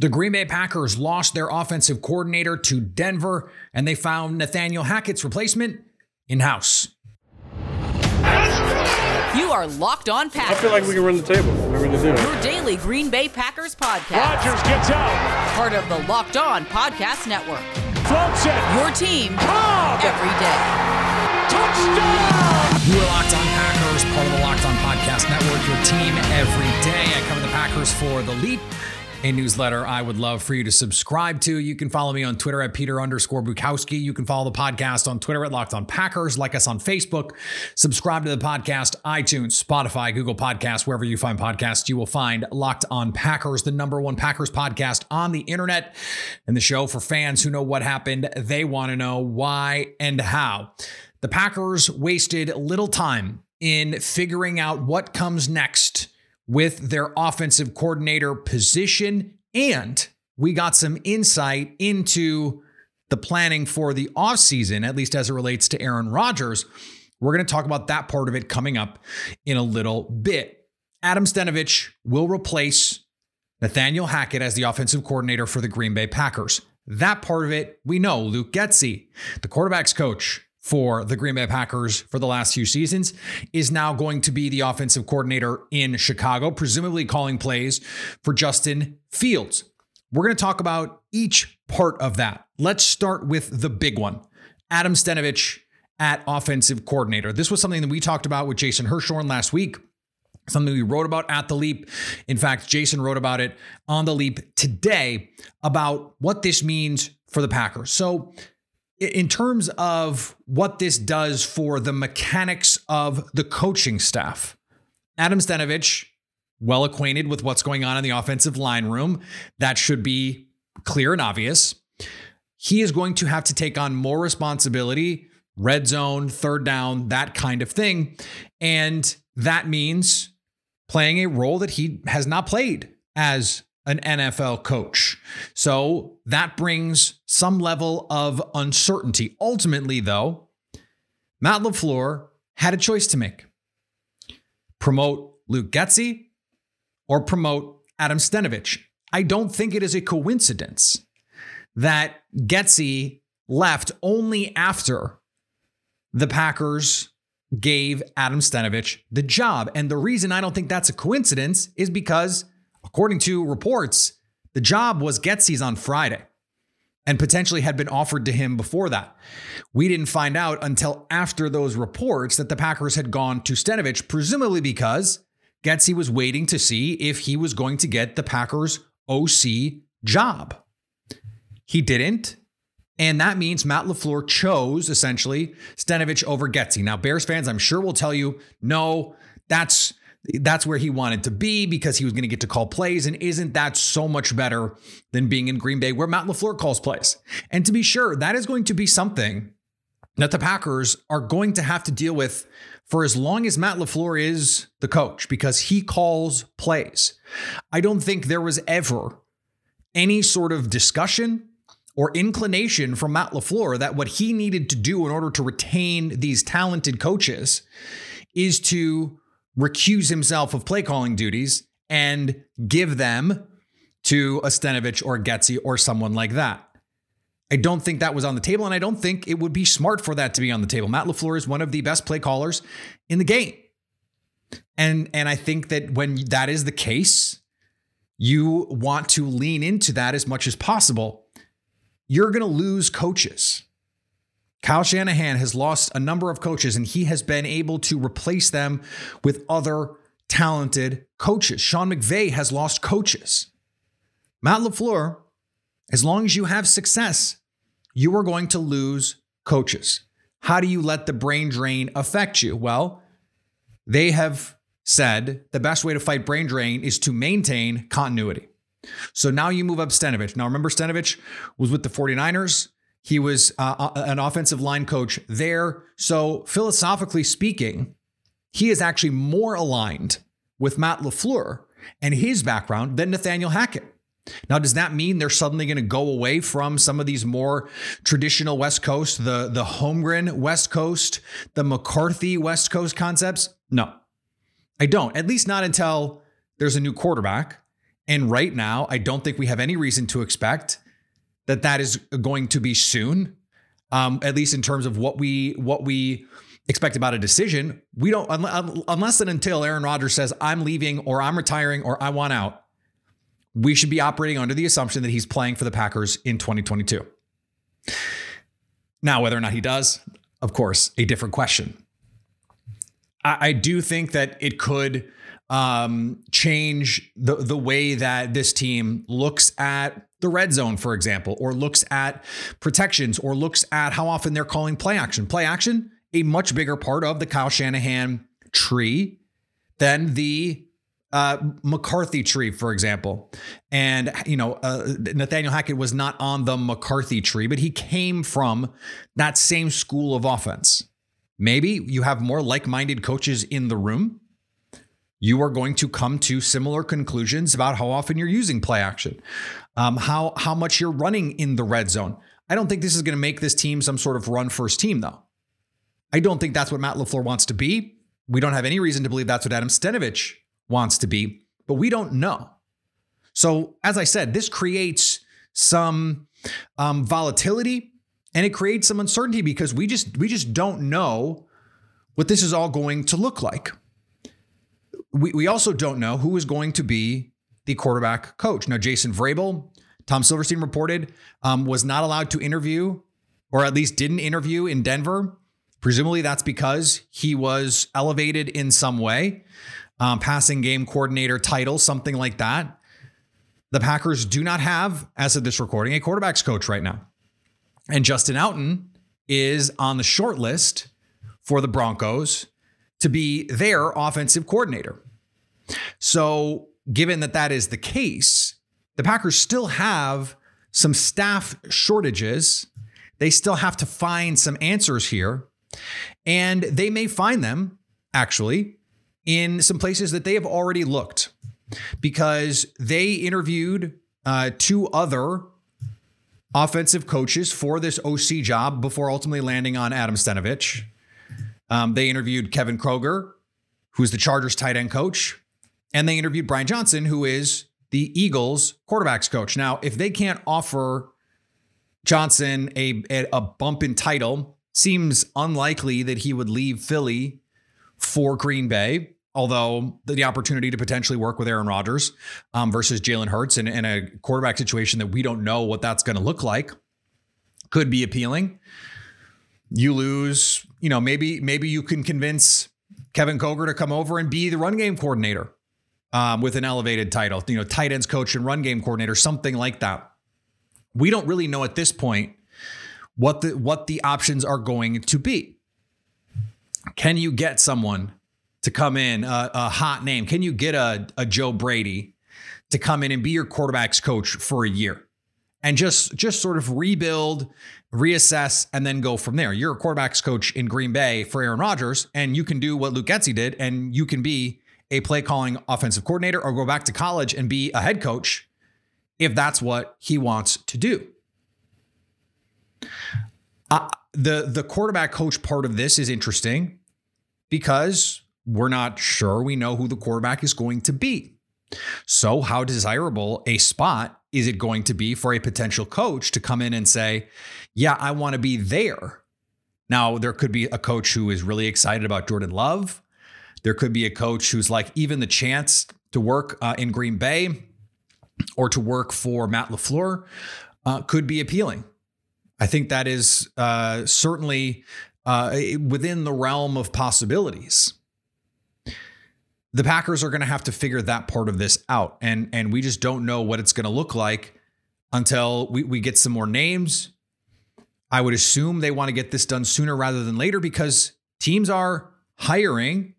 The Green Bay Packers lost their offensive coordinator to Denver, and they found Nathaniel Hackett's replacement in house. You are Locked On Packers. I feel like we can run the table. We're going to do it. Your daily Green Bay Packers podcast. Rodgers gets out, Part of the Locked On Podcast Network. floats it. Your team Cobb, every day. touchdown! You are Locked On Packers, part of the Locked On Podcast Network, your team every day. I cover the Packers for The Leap, a newsletter I would love for you to subscribe to. You can follow me on Twitter at Peter underscore Bukowski. You can follow the podcast on Twitter at Locked On Packers. Like us on Facebook. Subscribe to the podcast, iTunes, Spotify, Google Podcasts, wherever you find podcasts, you will find Locked On Packers, the number one Packers podcast on the internet, and the show for fans who know what happened. They want to know why and how. The Packers wasted little time in figuring out what comes next with their offensive coordinator position. And we got some insight into the planning for the offseason, at least as it relates to Aaron Rodgers. We're going to talk about that part of it coming up in a little bit. Adam Stenavich will replace Nathaniel Hackett as the offensive coordinator for the Green Bay Packers. That part of it, we know Luke Getsy, the quarterback's coach for the Green Bay Packers for the last few seasons, is now going to be the offensive coordinator in Chicago, presumably calling plays for Justin Fields. We're going to talk about each part of that. Let's start with the big one Adam Stenavich at offensive coordinator. This was something that we talked about with Jason Hirschhorn last week something we wrote about at the leap. In fact, Jason wrote about it on the leap today about what this means for the Packers. So, in terms of what this does for the mechanics of the coaching staff, Adam Stenavich, well acquainted with what's going on in the offensive line room, that should be clear and obvious. He is going to have to take on more responsibility, red zone, third down, that kind of thing. And that means playing a role that he has not played as an NFL coach. So that brings some level of uncertainty. Ultimately, though, Matt LaFleur had a choice to make promote Luke Getsy or promote Adam Stenavich. I don't think it is a coincidence that Getsy left only after the Packers gave Adam Stenavich the job. And the reason I don't think that's a coincidence is because, according to reports, the job was Getsy's on Friday and potentially had been offered to him before that. We didn't find out until after those reports that the Packers had gone to Stenavich, presumably because Getsy was waiting to see if he was going to get the Packers OC job. He didn't. And that means Matt LaFleur chose essentially Stenavich over Getsy. Now, Bears fans, I'm sure will tell you, no, that's that's where he wanted to be because he was going to get to call plays. And isn't that so much better than being in Green Bay where Matt LaFleur calls plays? And to be sure, that is going to be something that the Packers are going to have to deal with for as long as Matt LaFleur is the coach because he calls plays. I don't think there was ever any sort of discussion or inclination from Matt LaFleur that what he needed to do in order to retain these talented coaches is to recuse himself of play calling duties and give them to a Stenavich or Getsy or someone like that. I don't think that was on the table, and I don't think it would be smart for that to be on the table. Matt LaFleur is one of the best play callers in the game. And, and I think that when that is the case, you want to lean into that as much as possible. You're going to lose coaches. Kyle Shanahan has lost a number of coaches, and he has been able to replace them with other talented coaches. Sean McVay has lost coaches. Matt LaFleur, as long as you have success, you are going to lose coaches. How do you let the brain drain affect you? Well, they have said the best way to fight brain drain is to maintain continuity. So now you move up Stenavich. Now remember, Stenavich was with the 49ers. He was uh, an offensive line coach there. So philosophically speaking, he is actually more aligned with Matt LaFleur and his background than Nathaniel Hackett. Now, does that mean they're suddenly going to go away from some of these more traditional West Coast, the, the Holmgren West Coast, the McCarthy West Coast concepts? No, I don't. At least not until there's a new quarterback And right now, I don't think we have any reason to expect that that is going to be soon. Um, at least in terms of what we what we expect about a decision. We don't unless and until Aaron Rodgers says I'm leaving or I'm retiring or I want out. We should be operating under the assumption that he's playing for the Packers in 2022. Now, whether or not he does, of course, a different question. I, I do think that it could um, change the the way that this team looks at the red zone, for example, or looks at protections, or looks at how often they're calling play action. Play action, a much bigger part of the Kyle Shanahan tree than the uh, McCarthy tree, for example. And, you know, uh, Nathaniel Hackett was not on the McCarthy tree, but he came from that same school of offense. Maybe you have more like minded coaches in the room. You are going to come to similar conclusions about how often you're using play action, um, how how much you're running in the red zone. I don't think this is going to make this team some sort of run first team, though. I don't think that's what Matt LaFleur wants to be. We don't have any reason to believe that's what Adam Stenavich wants to be, but we don't know. So, as I said, this creates some um, volatility and it creates some uncertainty because we just we just don't know what this is all going to look like. We, we also don't know who is going to be the quarterback coach. Now, Jason Vrabel, Tom Silverstein reported, um, was not allowed to interview, or at least didn't interview in Denver. Presumably, that's because he was elevated in some way um, passing game coordinator title, something like that. The Packers do not have, as of this recording, a quarterbacks coach right now. And Justin Outten is on the short list for the Broncos to be their offensive coordinator. So, given that that is the case, the Packers still have some staff shortages. They still have to find some answers here. And they may find them, actually, in some places that they have already looked because they interviewed uh, two other offensive coaches for this OC job before ultimately landing on Adam Stenavich. Um, they interviewed Kevin Kroger, who's the Chargers tight end coach, and they interviewed Brian Johnson, who is the Eagles quarterbacks coach. Now, if they can't offer Johnson a, a bump in title, seems unlikely that he would leave Philly for Green Bay. Although the, opportunity to potentially work with Aaron Rodgers um, versus Jalen Hurts in, in a quarterback situation that we don't know what that's going to look like could be appealing. You lose, you know, maybe maybe you can convince Kevin Kroger to come over and be the run game coordinator um, with an elevated title, you know, tight ends coach and run game coordinator, something like that. We don't really know at this point what the what the options are going to be. Can you get someone to come in, a, a hot name? Can you get a, a Joe Brady to come in and be your quarterback's coach for a year? And just just sort of rebuild, reassess, and then go from there. You're a quarterbacks coach in Green Bay for Aaron Rodgers, and you can do what Luke Getsy did, and you can be a play calling offensive coordinator or go back to college and be a head coach if that's what he wants to do. Uh, the the quarterback coach part of this is interesting because we're not sure we know who the quarterback is going to be. So, how desirable a spot is it going to be for a potential coach to come in and say, Yeah, I want to be there? Now, there could be a coach who is really excited about Jordan Love. There could be a coach who's like, even the chance to work uh, in Green Bay or to work for Matt LaFleur uh, could be appealing. I think that is uh, certainly uh, within the realm of possibilities the Packers are going to have to figure that part of this out. And, and we just don't know what it's going to look like until we, we get some more names. I would assume they want to get this done sooner rather than later because teams are hiring.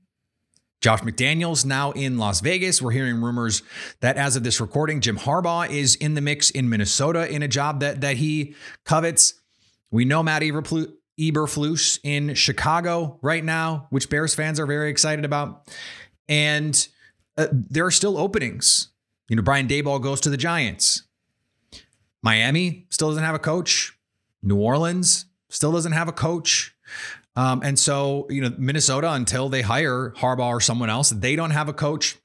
Josh McDaniels now in Las Vegas. We're hearing rumors that as of this recording, Jim Harbaugh is in the mix in Minnesota in a job that, that he covets. We know Matt Eberflus in Chicago right now, which Bears fans are very excited about. And uh, there are still openings. You know, Brian Daboll goes to the Giants. Miami still doesn't have a coach. New Orleans still doesn't have a coach. Um, and so, you know, Minnesota, until they hire Harbaugh or someone else, they don't have a coach.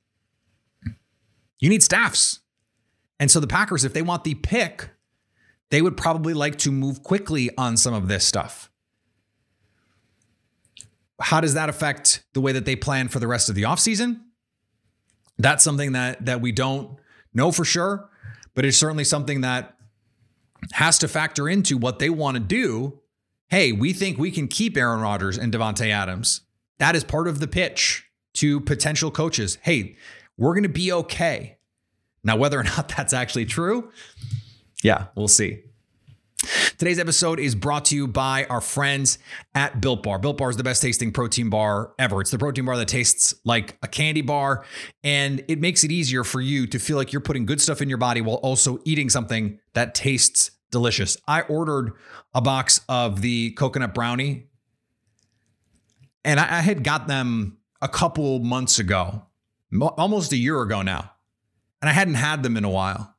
You need staffs And so the Packers, if they want the pick, they would probably like to move quickly on some of this stuff. How does that affect the way that they plan for the rest of the offseason? That's something that that we don't know for sure, but it's certainly something that has to factor into what they want to do. Hey, we think we can keep Aaron Rodgers and Davante Adams. That is part of the pitch to potential coaches. Hey, we're going to be okay. Now, whether or not that's actually true, yeah, we'll see. Today's episode is brought to you by our friends at Built Bar. Built Bar is the best tasting protein bar ever. It's the protein bar that tastes like a candy bar, and it makes it easier for you to feel like you're putting good stuff in your body while also eating something that tastes delicious. I ordered a box of the coconut brownie, and I, had got them a couple months ago, almost a year ago now, and I hadn't had them in a while.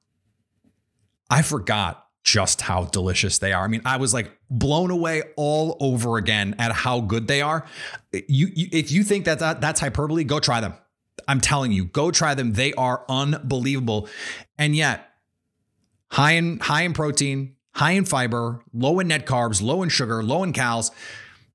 I forgot just how delicious they are. I mean, I was like blown away all over again at how good they are. You, you if you think that, that that's hyperbole, go try them. I'm telling you, go try them. They are unbelievable. And yet, high in high in protein, high in fiber, low in net carbs, low in sugar, low in calories.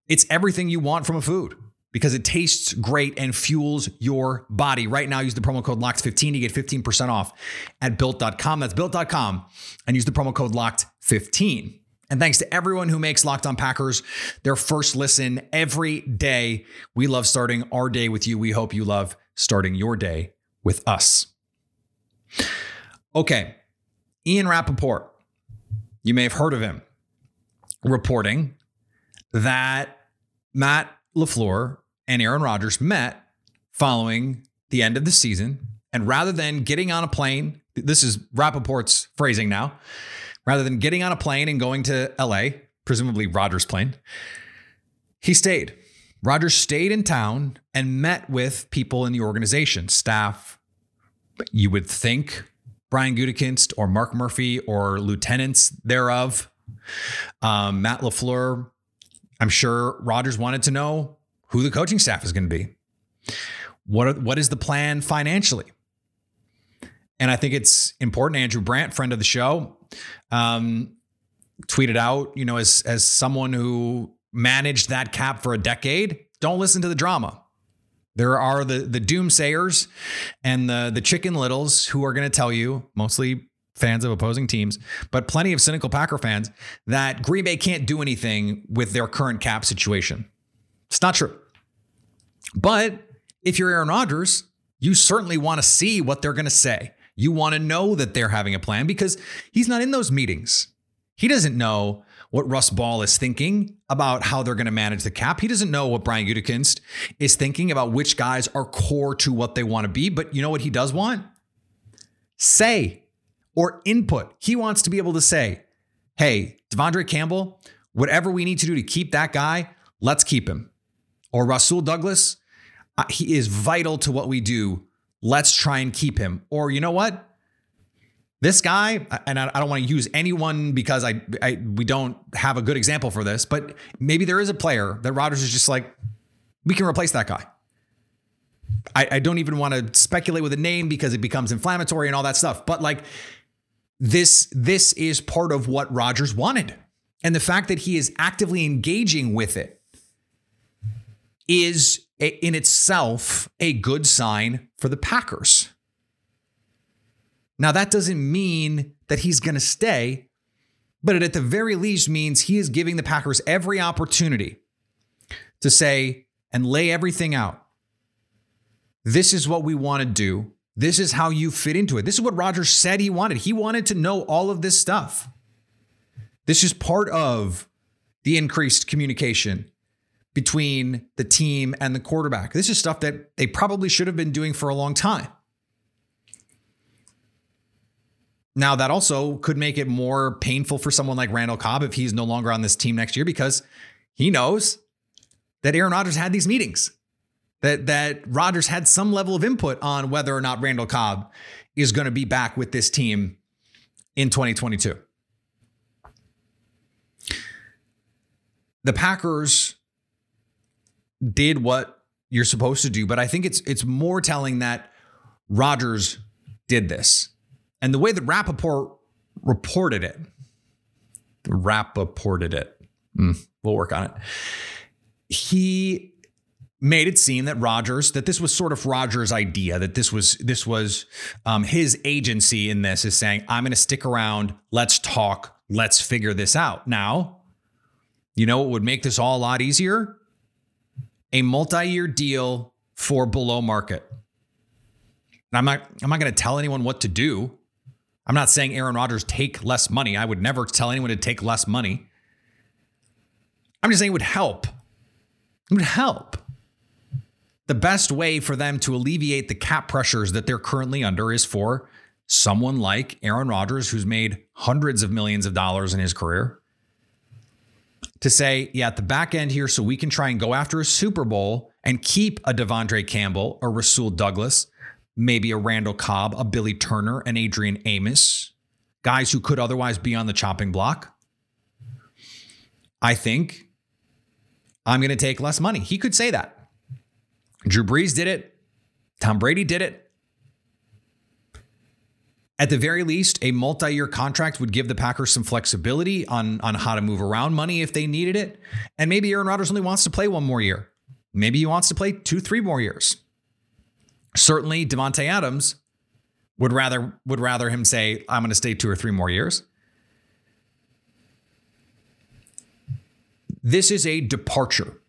It's everything you want from a food because it tastes great and fuels your body. Right now, use the promo code LOCKED15 to get 15% off at built.com. That's built.com and use the promo code LOCKED15. And thanks to everyone who makes Locked On Packers their first listen every day. We love starting our day with you. We hope you love starting your day with us. Okay, Ian Rapoport, you may have heard of him, reporting that Matt LaFleur and Aaron Rodgers met following the end of the season. And rather than getting on a plane, this is Rapoport's phrasing now, rather than getting on a plane and going to LA, presumably Rodgers' plane, he stayed. Rodgers stayed in town and met with people in the organization, staff. You would think Brian Gutekunst or Mark Murphy or lieutenants thereof. Um, Matt LaFleur, I'm sure Rodgers wanted to know who the coaching staff is going to be. What are, what is the plan financially? And I think it's important. Andrew Brandt, friend of the show, um, tweeted out, you know, as as someone who managed that cap for a decade, don't listen to the drama. There are the the doomsayers and the the chicken littles who are going to tell you, mostly fans of opposing teams, but plenty of cynical Packer fans, that Green Bay can't do anything with their current cap situation. It's not true. But if you're Aaron Rodgers, you certainly want to see what they're going to say. You want to know that they're having a plan because he's not in those meetings. He doesn't know what Russ Ball is thinking about how they're going to manage the cap. He doesn't know what Brian Gutekunst is thinking about which guys are core to what they want to be. But you know what he does want? Say or input. He wants to be able to say, hey, De'Vondre Campbell, whatever we need to do to keep that guy, let's keep him. Or Rasul Douglas, Uh, he is vital to what we do. Let's try and keep him. Or you know what? This guy, and I don't want to use anyone because I, I we don't have a good example for this, but maybe there is a player that Rodgers is just like, we can replace that guy. I, I don't even want to speculate with a name because it becomes inflammatory and all that stuff. But like this, this is part of what Rodgers wanted. And the fact that he is actively engaging with it is in itself a good sign for the Packers. Now, that doesn't mean that he's going to stay, but it at the very least means he is giving the Packers every opportunity to say and lay everything out. This is what we want to do. This is how you fit into it. This is what Rodgers said he wanted. He wanted to know all of this stuff. This is part of the increased communication between the team and the quarterback. This is stuff that they probably should have been doing for a long time. Now, that also could make it more painful for someone like Randall Cobb if he's no longer on this team next year because he knows that Aaron Rodgers had these meetings, that, that Rodgers had some level of input on whether or not Randall Cobb is going to be back with this team in 2022. The Packers did what you're supposed to do, but I think it's it's more telling that Rodgers did this. And the way that Rapoport reported it, Rappaported it. Mm, we'll work on it. He made it seem that Rodgers that this was sort of Rodgers' idea that this was this was um, his agency in this is saying I'm going to stick around. Let's talk. Let's figure this out. Now, you know what would make this all a lot easier? A multi-year deal for below market. And I'm not I'm not going to tell anyone what to do. I'm not saying Aaron Rodgers take less money. I would never tell anyone to take less money. I'm just saying it would help. It would help. The best way for them to alleviate the cap pressures that they're currently under is for someone like Aaron Rodgers, who's made hundreds of millions of dollars in his career, to say, yeah, at the back end here, so we can try and go after a Super Bowl and keep a De'Vondre Campbell or Rasul Douglas maybe a Randall Cobb, a Billy Turner, an Adrian Amos, guys who could otherwise be on the chopping block. I think I'm going to take less money. He could say that. Drew Brees did it. Tom Brady did it. At the very least, a multi-year contract would give the Packers some flexibility on, on how to move around money if they needed it. And maybe Aaron Rodgers only wants to play one more year. Maybe he wants to play two, three more years. Certainly, Davante Adams would rather would rather him say, "I'm going to stay two or three more years." This is a departure.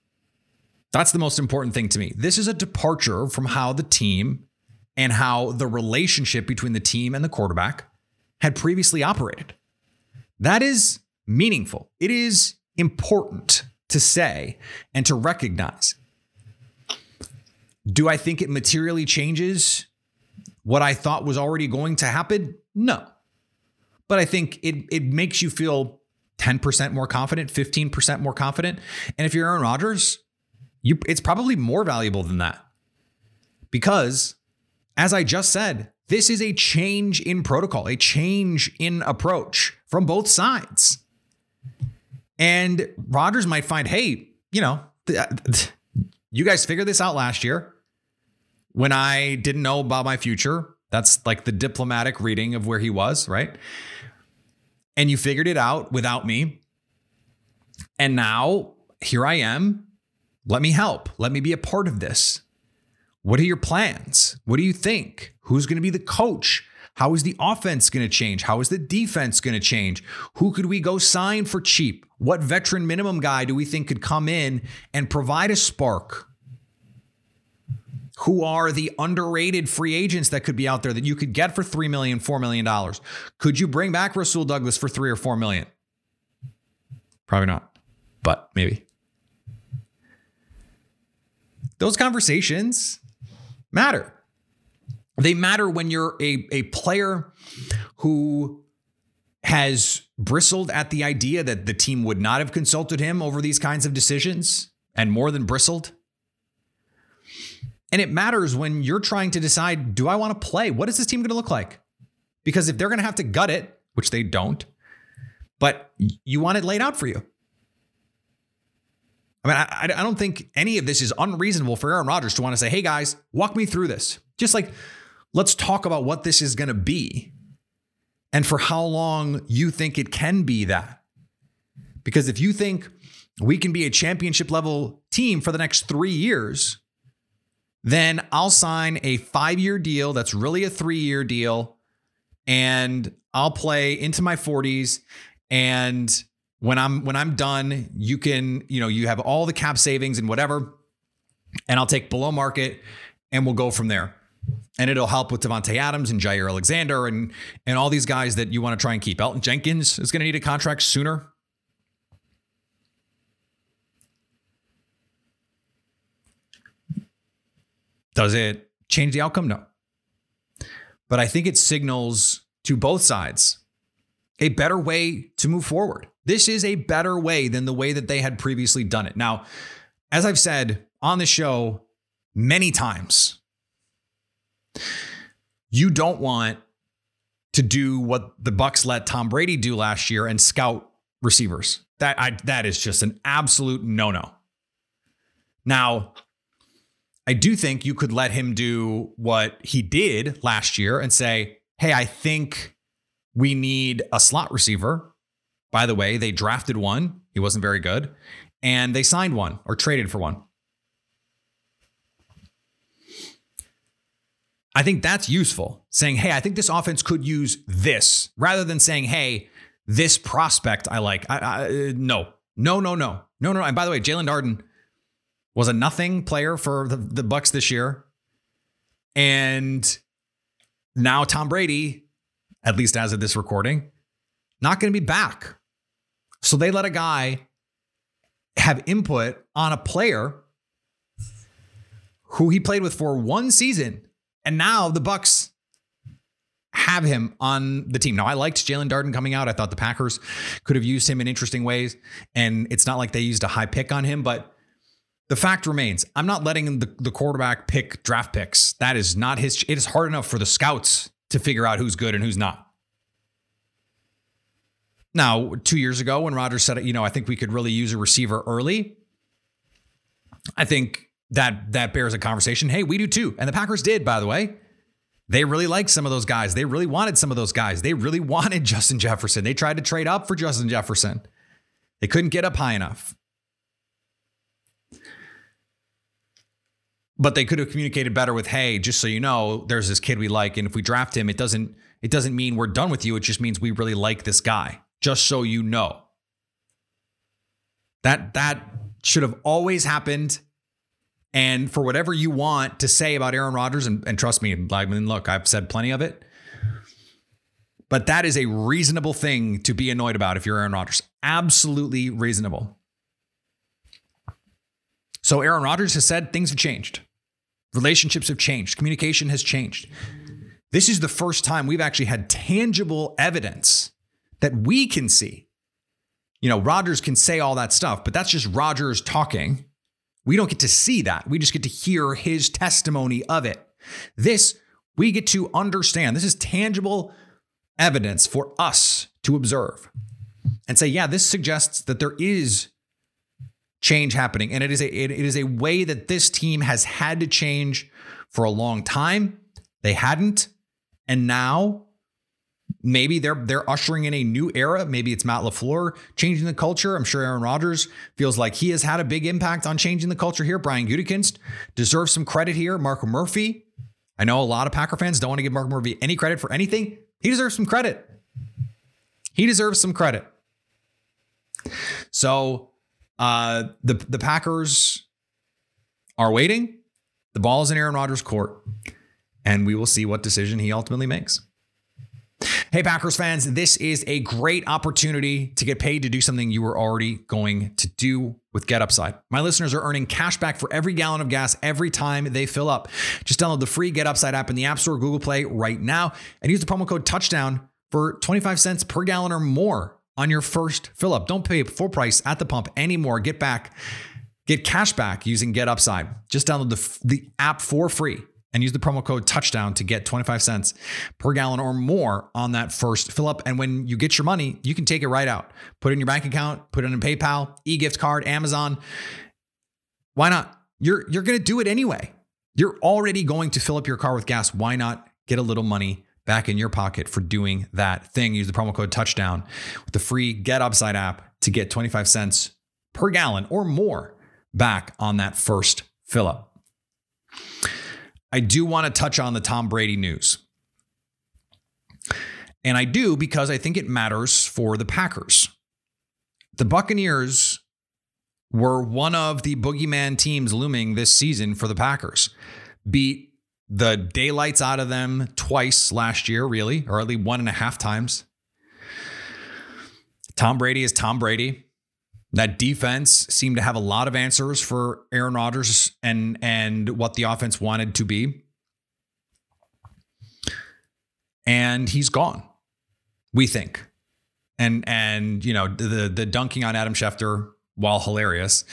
That's the most important thing to me. This is a departure from how the team and how the relationship between the team and the quarterback had previously operated. That is meaningful. It is important to say and to recognize. Do I think it materially changes what I thought was already going to happen? No. But I think it it makes you feel 10% more confident, 15% more confident. And if you're Aaron Rodgers, you it's probably more valuable than that. Because as I just said, this is a change in protocol, a change in approach from both sides. And Rodgers might find, hey, you know, uh, you guys figured this out last year when I didn't know about my future. That's like the diplomatic reading of where he was, right? And you figured it out without me. And now here I am. Let me help. Let me be a part of this. What are your plans? What do you think? Who's going to be the coach? How is the offense going to change? How is the defense going to change? Who could we go sign for cheap? What veteran minimum guy do we think could come in and provide a spark? who are the underrated free agents that could be out there that you could get for $3 million, $4 million? Could you bring back Rasul Douglas for three or four million? Probably not, but maybe. Those conversations matter. They matter when you're a, a player who has bristled at the idea that the team would not have consulted him over these kinds of decisions and more than bristled and it matters when you're trying to decide do I want to play? What is this team going to look like? Because if they're going to have to gut it, which they don't, but you want it laid out for you. I mean, I, I don't think any of this is unreasonable for Aaron Rodgers to want to say, hey guys, walk me through this. Just like, let's talk about what this is going to be and for how long you think it can be that. Because if you think we can be a championship level team for the next three years, then I'll sign a five year deal that's really a three year deal and I'll play into my 40s. And when I'm when I'm done, you can, you know, you have all the cap savings and whatever, and I'll take below market and we'll go from there. And it'll help with Davante Adams and Jaire Alexander and and all these guys that you want to try and keep. Elgton Jenkins is going to need a contract sooner. Does it change the outcome? No. But I think it signals to both sides a better way to move forward. This is a better way than the way that they had previously done it. Now, as I've said on the show many times, you don't want to do what the Bucks let Tom Brady do last year and scout receivers. That I, that is just an absolute no-no. Now, I do think you could let him do what he did last year and say, hey, I think We need a slot receiver. By the way, they drafted one. He wasn't very good. And they signed one or traded for one. I think that's useful. Saying, hey, I think this offense could use this rather than saying, hey, this prospect I like. I, I, no, no, no, no, no, no. And by the way, Jaelon Darden was a nothing player for the, the Bucks this year. And now Tom Brady, at least as of this recording, not going to be back. So they let a guy have input on a player who he played with for one season and now the Bucks have him on the team. Now I liked Jaelon Darden coming out. I thought the Packers could have used him in interesting ways. And it's not like they used a high pick on him, but the fact remains, I'm not letting the, the quarterback pick draft picks. That is not his. It is hard enough for the scouts to figure out who's good and who's not. Now, two years ago, when Rodgers said, you know, I think we could really use a receiver early, I think that that bears a conversation. Hey, we do too. And the Packers did, by the way. They really liked some of those guys. They really wanted some of those guys. They really wanted Justin Jefferson. They tried to trade up for Justin Jefferson. They couldn't get up high enough. But they could have communicated better with, "Hey, just so you know, there's this kid we like and if we draft him, it doesn't it doesn't mean we're done with you. It just means we really like this guy." Just so you know. That that should have always happened and for whatever you want to say about Aaron Rodgers, and, and trust me, I mean, look, I've said plenty of it. But that is a reasonable thing to be annoyed about if you're Aaron Rodgers. Absolutely reasonable. So Aaron Rodgers has said things have changed. Relationships have changed. Communication has changed. This is the first time we've actually had tangible evidence that we can see. You know, Rodgers can say all that stuff, but that's just Rodgers talking. We don't get to see that. We just get to hear his testimony of it. This, we get to understand. This is tangible evidence for us to observe and say, yeah, this suggests that there is change happening. And it is a, it, is a way that this team has had to change for a long time. They hadn't. And now Maybe they're they're ushering in a new era. Maybe it's Matt LaFleur changing the culture. I'm sure Aaron Rodgers feels like he has had a big impact on changing the culture here. Brian Gutekunst deserves some credit here. Marco Murphy. I know a lot of Packer fans don't want to give Marco Murphy any credit for anything. He deserves some credit. He deserves some credit. So uh, the the Packers are waiting. The ball is in Aaron Rodgers' court, and we will see what decision he ultimately makes. Hey, Packers fans, this is a great opportunity to get paid to do something you were already going to do with GetUpside. My listeners are earning cash back for every gallon of gas every time they fill up. Just download the free GetUpside app in the App Store, Google Play right now, and use the promo code Touchdown for 25 cents per gallon or more on your first fill up. Don't pay full price at the pump anymore. Get back, get cash back using Get Upside. Just download the, the app for free and use the promo code touchdown to get 25 cents per gallon or more on that first fill up. And when you get your money, you can take it right out. Put it in your bank account, put it in PayPal, e-gift card, Amazon. Why not? You're you're going to do it anyway. You're already going to fill up your car with gas. Why not get a little money back in your pocket for doing that thing? Use the promo code touchdown with the free Get Upside app to get 25 cents per gallon or more back on that first fill up. I do want to touch on the Tom Brady news. And I do because I think it matters for the Packers. The Buccaneers were one of the boogeyman teams looming this season for the Packers. Beat the daylights out of them twice last year, really, or at least one and a half times. Tom Brady is Tom Brady. That defense seemed to have a lot of answers for Aaron Rodgers and and what the offense wanted to be. And he's gone. We think. And and you know, the the dunking on Adam Schefter, while hilarious,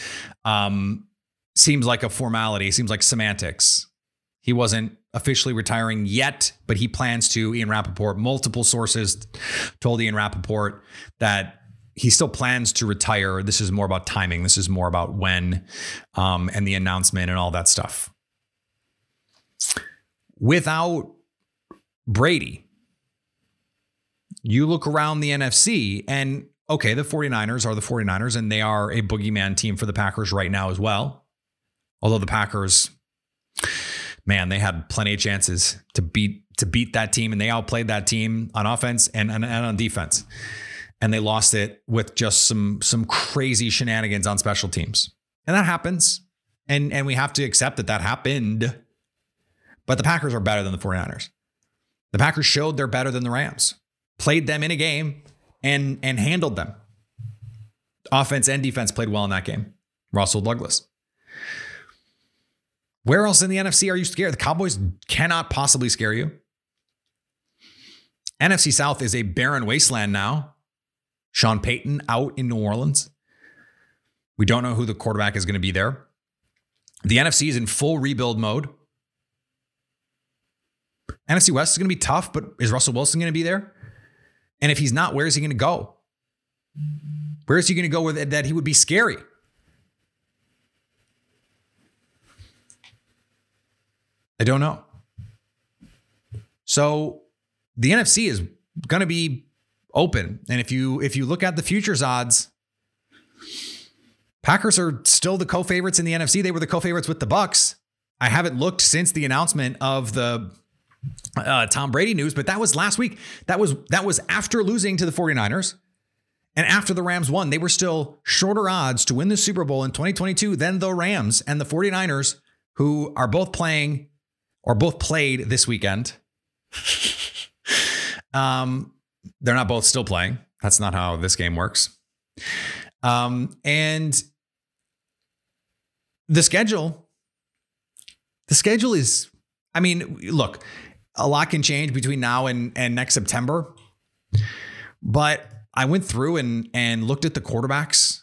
um, seems like a formality, seems like semantics. He wasn't officially retiring yet, but he plans to. Ian Rapoport, multiple sources told Ian Rapoport that he still plans to retire. This is more about timing. This is more about when um, and the announcement and all that stuff. Without Brady, you look around the NFC and okay, the 49ers are the 49ers and they are a boogeyman team for the Packers right now as well. Although the Packers, man, they had plenty of chances to beat to beat that team and they outplayed that team on offense and, and, and on defense. And they lost it with just some some crazy shenanigans on special teams. And that happens. And and we have to accept that that happened. But the Packers are better than the 49ers. The Packers showed they're better than the Rams. Played them in a game and and handled them. Offense and defense played well in that game. Rasul Douglas. Where else in the NFC are you scared? The Cowboys cannot possibly scare you. NFC South is a barren wasteland now. Sean Payton out in New Orleans. We don't know who the quarterback is going to be there. The NFC is in full rebuild mode. NFC West is going to be tough, but is Russell Wilson going to be there? And if he's not, where is he going to go? Where is he going to go with it that he would be scary? I don't know. So the NFC is going to be open, and if you if you look at the futures odds, Packers are still the co-favorites in the NFC. They were the co-favorites with the Bucks. I haven't looked since the announcement of the uh, Tom Brady news, but that was last week. That was that was after losing to the 49ers. And after the Rams won, they were still shorter odds to win the Super Bowl in 2022 than the Rams and the 49ers, who are both playing or both played this weekend. um, they're not both still playing. That's not how this game works. Um, and the schedule, the schedule is, I mean, look, a lot can change between now and, and next September. But I went through and and looked at the quarterbacks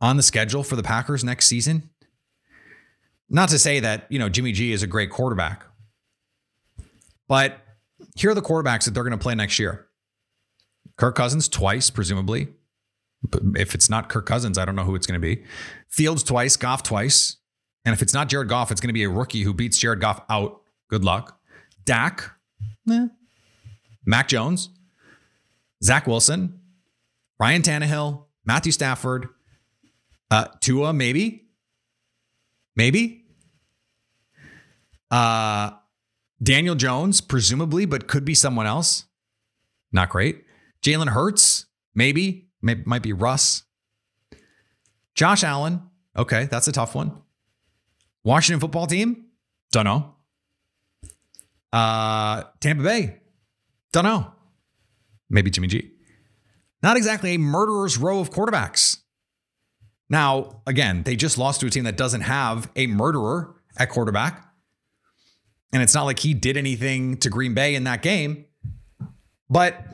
on the schedule for the Packers next season. Not to say that, you know, Jimmy G is a great quarterback. But here are the quarterbacks that they're going to play next year. Kirk Cousins twice, presumably. If it's not Kirk Cousins, I don't know who it's going to be. Fields twice, Goff twice. And if it's not Jared Goff, it's going to be a rookie who beats Jared Goff out. Good luck. Dak, eh. Mac Jones, Zach Wilson, Ryan Tannehill, Matthew Stafford, uh, Tua, maybe, maybe. Uh, Daniel Jones, presumably, but could be someone else. Not great. Jalen Hurts, maybe, May, might be Russ. Josh Allen, okay, that's a tough one. Washington football team, don't know. Uh, Tampa Bay, don't know. Maybe Jimmy G. Not exactly a murderer's row of quarterbacks. Now, again, they just lost to a team that doesn't have a murderer at quarterback. And it's not like he did anything to Green Bay in that game. But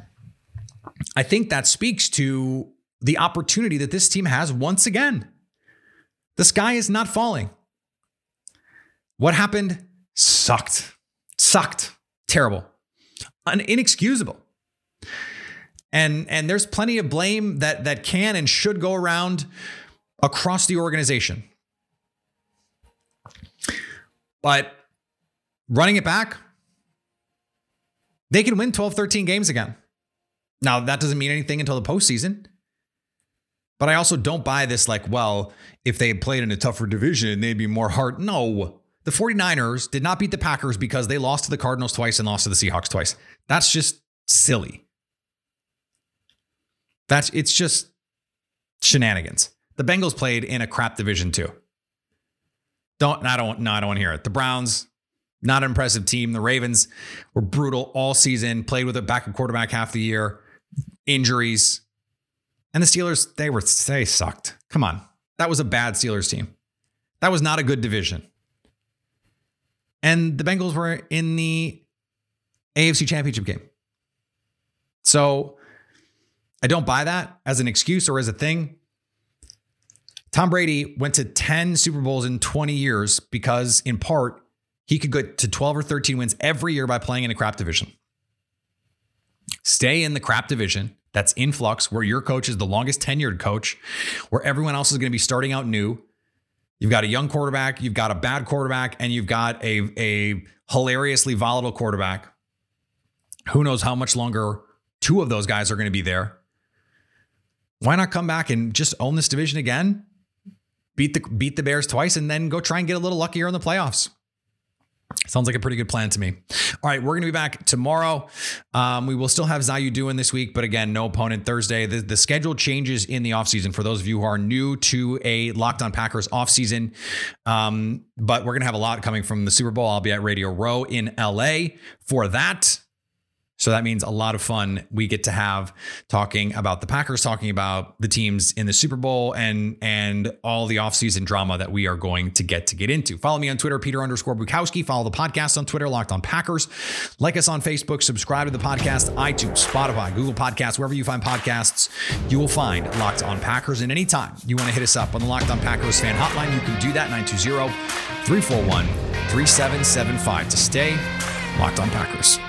I think that speaks to the opportunity that this team has once again. The sky is not falling. What happened sucked. Sucked. Terrible. Un- inexcusable. And and there's plenty of blame that that can and should go around across the organization. But running it back, they can win 12, 13 games again. Now, that doesn't mean anything until the postseason. But I also don't buy this like, well, if they had played in a tougher division, they'd be more hard. No. The 49ers did not beat the Packers because they lost to the Cardinals twice and lost to the Seahawks twice. That's just silly. That's it's just shenanigans. The Bengals played in a crap division too. Don't I don't no, I don't want to hear it. The Browns, not an impressive team. The Ravens were brutal all season, played with a backup quarterback half the year, injuries. And the Steelers, they were they sucked. Come on. That was a bad Steelers team. That was not a good division. And the Bengals were in the AFC Championship game. So I don't buy that as an excuse or as a thing. Tom Brady went to 10 Super Bowls in 20 years because, in part, he could get to 12 or 13 wins every year by playing in a crap division. Stay in the crap division that's in flux, where your coach is the longest tenured coach, where everyone else is going to be starting out new. You've got a young quarterback, you've got a bad quarterback, and you've got a, a hilariously volatile quarterback. Who knows how much longer Two of those guys are going to be there. Why not come back and just own this division again? Beat the beat the Bears twice and then go try and get a little luckier in the playoffs. Sounds like a pretty good plan to me. All right, we're going to be back tomorrow. Um, we will still have Zayu doing this week, but again, no opponent Thursday. The, the schedule changes in the offseason for those of you who are new to a Locked on Packers offseason. Um, but we're going to have a lot coming from the Super Bowl. I'll be at Radio Row in LA for that. So that means a lot of fun we get to have talking about the Packers, talking about the teams in the Super Bowl and and all the offseason drama that we are going to get to get into. Follow me on Twitter, Peter underscore Bukowski. Follow the podcast on Twitter, Locked on Packers. Like us on Facebook, subscribe to the podcast, iTunes, Spotify, Google Podcasts, wherever you find podcasts, you will find Locked on Packers. And anytime you want to hit us up on the Locked on Packers fan hotline, you can do that 920 341 3775 to stay Locked on Packers.